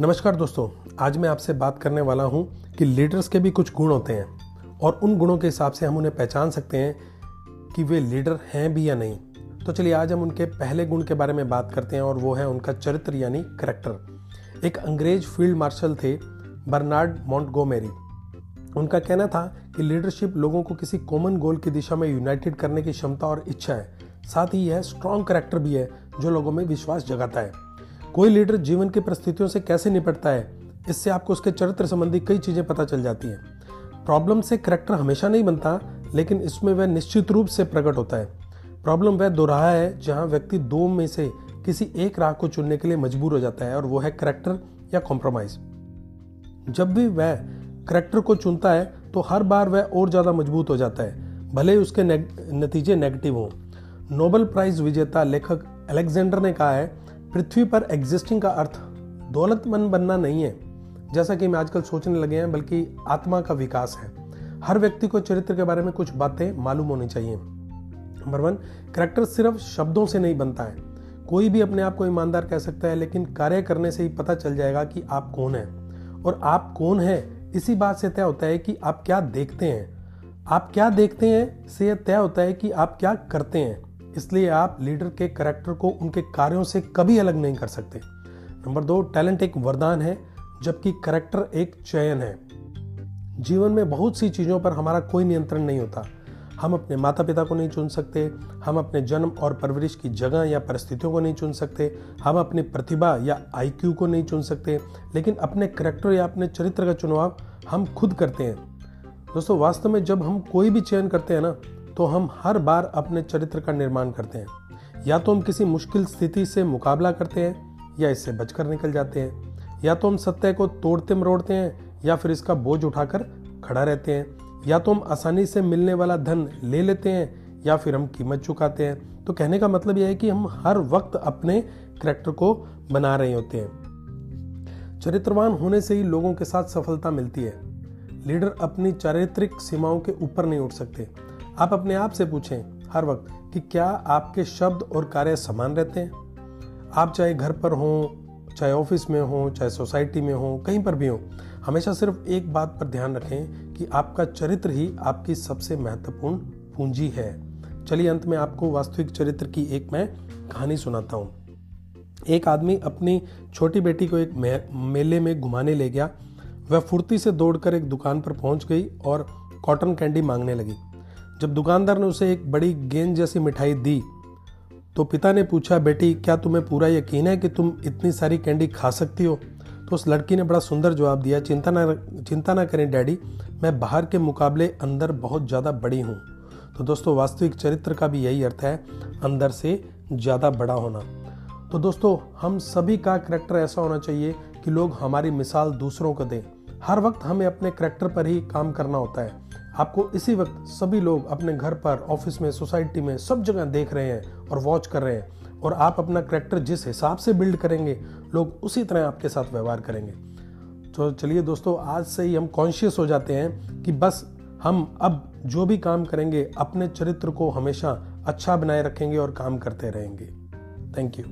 नमस्कार दोस्तों, आज मैं आपसे बात करने वाला हूँ कि लीडर्स के भी कुछ गुण होते हैं और उन गुणों के हिसाब से हम उन्हें पहचान सकते हैं कि वे लीडर हैं भी या नहीं। तो चलिए, आज हम उनके पहले गुण के बारे में बात करते हैं और वो है उनका चरित्र यानी करेक्टर। एक अंग्रेज़ फ़ील्ड मार्शल थे, बर्नार्ड मॉन्टगोमेरी उनका कहना था कि लीडरशिप लोगों को किसी कॉमन गोल की दिशा में यूनाइटेड करने की क्षमता और इच्छा है। साथ ही यह स्ट्रॉन्ग करेक्टर भी है, जो लोगों में विश्वास जगाता है। कोई लीडर जीवन की परिस्थितियों से कैसे निपटता है, इससे आपको उसके चरित्र संबंधी कई चीज़ें पता चल जाती हैं। प्रॉब्लम से करेक्टर हमेशा नहीं बनता, लेकिन इसमें वह निश्चित रूप से प्रकट होता है। प्रॉब्लम वह दोराहा है, जहाँ व्यक्ति दो में से किसी एक राह को चुनने के लिए मजबूर हो जाता है, और वो है करेक्टर या कॉम्प्रोमाइज जब भी वह करेक्टर को चुनता है तो हर बार वह और ज़्यादा मज़बूत हो जाता है, भले ही उसके नतीजे नेगेटिव हों। नोबल प्राइज विजेता लेखक अलेक्जेंडर ने कहा है पृथ्वी पर एग्जिस्टिंग का अर्थ दौलतमंद बनना नहीं है। जैसा कि हम आजकल सोचने लगे हैं, बल्कि आत्मा का विकास है। हर व्यक्ति को चरित्र के बारे में कुछ बातें मालूम होनी चाहिए। नंबर वन करेक्टर सिर्फ़ शब्दों से नहीं बनता है। कोई भी अपने आप को ईमानदार कह सकता है, लेकिन कार्य करने से ही पता चल जाएगा कि आप कौन है। और आप कौन है, इसी बात से तय होता है कि आप क्या देखते हैं। आप क्या देखते हैं से यह तय होता है कि आप क्या करते हैं। इसलिए आप लीडर के करेक्टर को उनके कार्यों से कभी अलग नहीं कर सकते। नंबर दो, टैलेंट एक वरदान है, जबकि करेक्टर एक चयन है। जीवन में बहुत सी चीज़ों पर हमारा कोई नियंत्रण नहीं होता। हम अपने माता पिता को नहीं चुन सकते, हम अपने जन्म और परवरिश की जगह या परिस्थितियों को नहीं चुन सकते, हम अपनी प्रतिभा या आईक्यू को नहीं चुन सकते, लेकिन अपने करेक्टर या अपने चरित्र का चुनाव हम खुद करते हैं। दोस्तों, वास्तव में जब हम कोई भी चयन करते हैं ना तो हम हर बार अपने चरित्र का निर्माण करते हैं। या तो हम किसी मुश्किल स्थिति से मुकाबला करते हैं, या इससे बचकर निकल जाते हैं। या तो हम सत्य को तोड़ते मरोड़ते हैं, या फिर इसका बोझ उठाकर खड़ा रहते हैं। या तो हम आसानी से मिलने वाला धन ले लेते हैं, या फिर हम कीमत चुकाते हैं। तो कहने का मतलब यह है कि हम हर वक्त अपने करेक्टर को बना रहे होते हैं। चरित्रवान होने से ही लोगों के साथ सफलता मिलती है। लीडर अपनी चारित्रिक सीमाओं के ऊपर नहीं उठ सकते। आप अपने आप से पूछें हर वक्त कि क्या आपके शब्द और कार्य समान रहते हैं? आप चाहे घर पर हों, चाहे ऑफ़िस में हों, चाहे सोसाइटी में हो, कहीं पर भी हो, हमेशा सिर्फ़ एक बात पर ध्यान रखें कि आपका चरित्र ही आपकी सबसे महत्वपूर्ण पूंजी है। चलिए अंत में आपको वास्तविक चरित्र की एक मैं कहानी सुनाता हूँ। एक आदमी अपनी छोटी बेटी को एक मेले में घुमाने ले गया। वह फुर्ती से दौड़कर एक दुकान पर पहुँच गई और कॉटन कैंडी मांगने लगी। जब दुकानदार ने उसे एक बड़ी गेंद जैसी मिठाई दी तो पिता ने पूछा, बेटी, क्या तुम्हें पूरा यकीन है कि तुम इतनी सारी कैंडी खा सकती हो? तो उस लड़की ने बड़ा सुंदर जवाब दिया, चिंता ना चिंता ना करें, डैडी, मैं बाहर के मुकाबले अंदर बहुत ज़्यादा बड़ी हूँ। तो दोस्तों, वास्तविक चरित्र का भी यही अर्थ है, अंदर से ज़्यादा बड़ा होना। तो दोस्तों, हम सभी का करेक्टर ऐसा होना चाहिए कि लोग हमारी मिसाल दूसरों को दें। हर वक्त हमें अपने करेक्टर पर ही काम करना होता है। आपको इसी वक्त सभी लोग अपने घर पर, ऑफ़िस में, सोसाइटी में सब जगह देख रहे हैं और वॉच कर रहे हैं और आप अपना करेक्टर जिस हिसाब से बिल्ड करेंगे, लोग उसी तरह आपके साथ व्यवहार करेंगे। तो चलिए दोस्तों, आज से ही हम कॉन्शियस हो जाते हैं कि बस हम अब जो भी काम करेंगे, अपने चरित्र को हमेशा अच्छा बनाए रखेंगे और काम करते रहेंगे। Thank you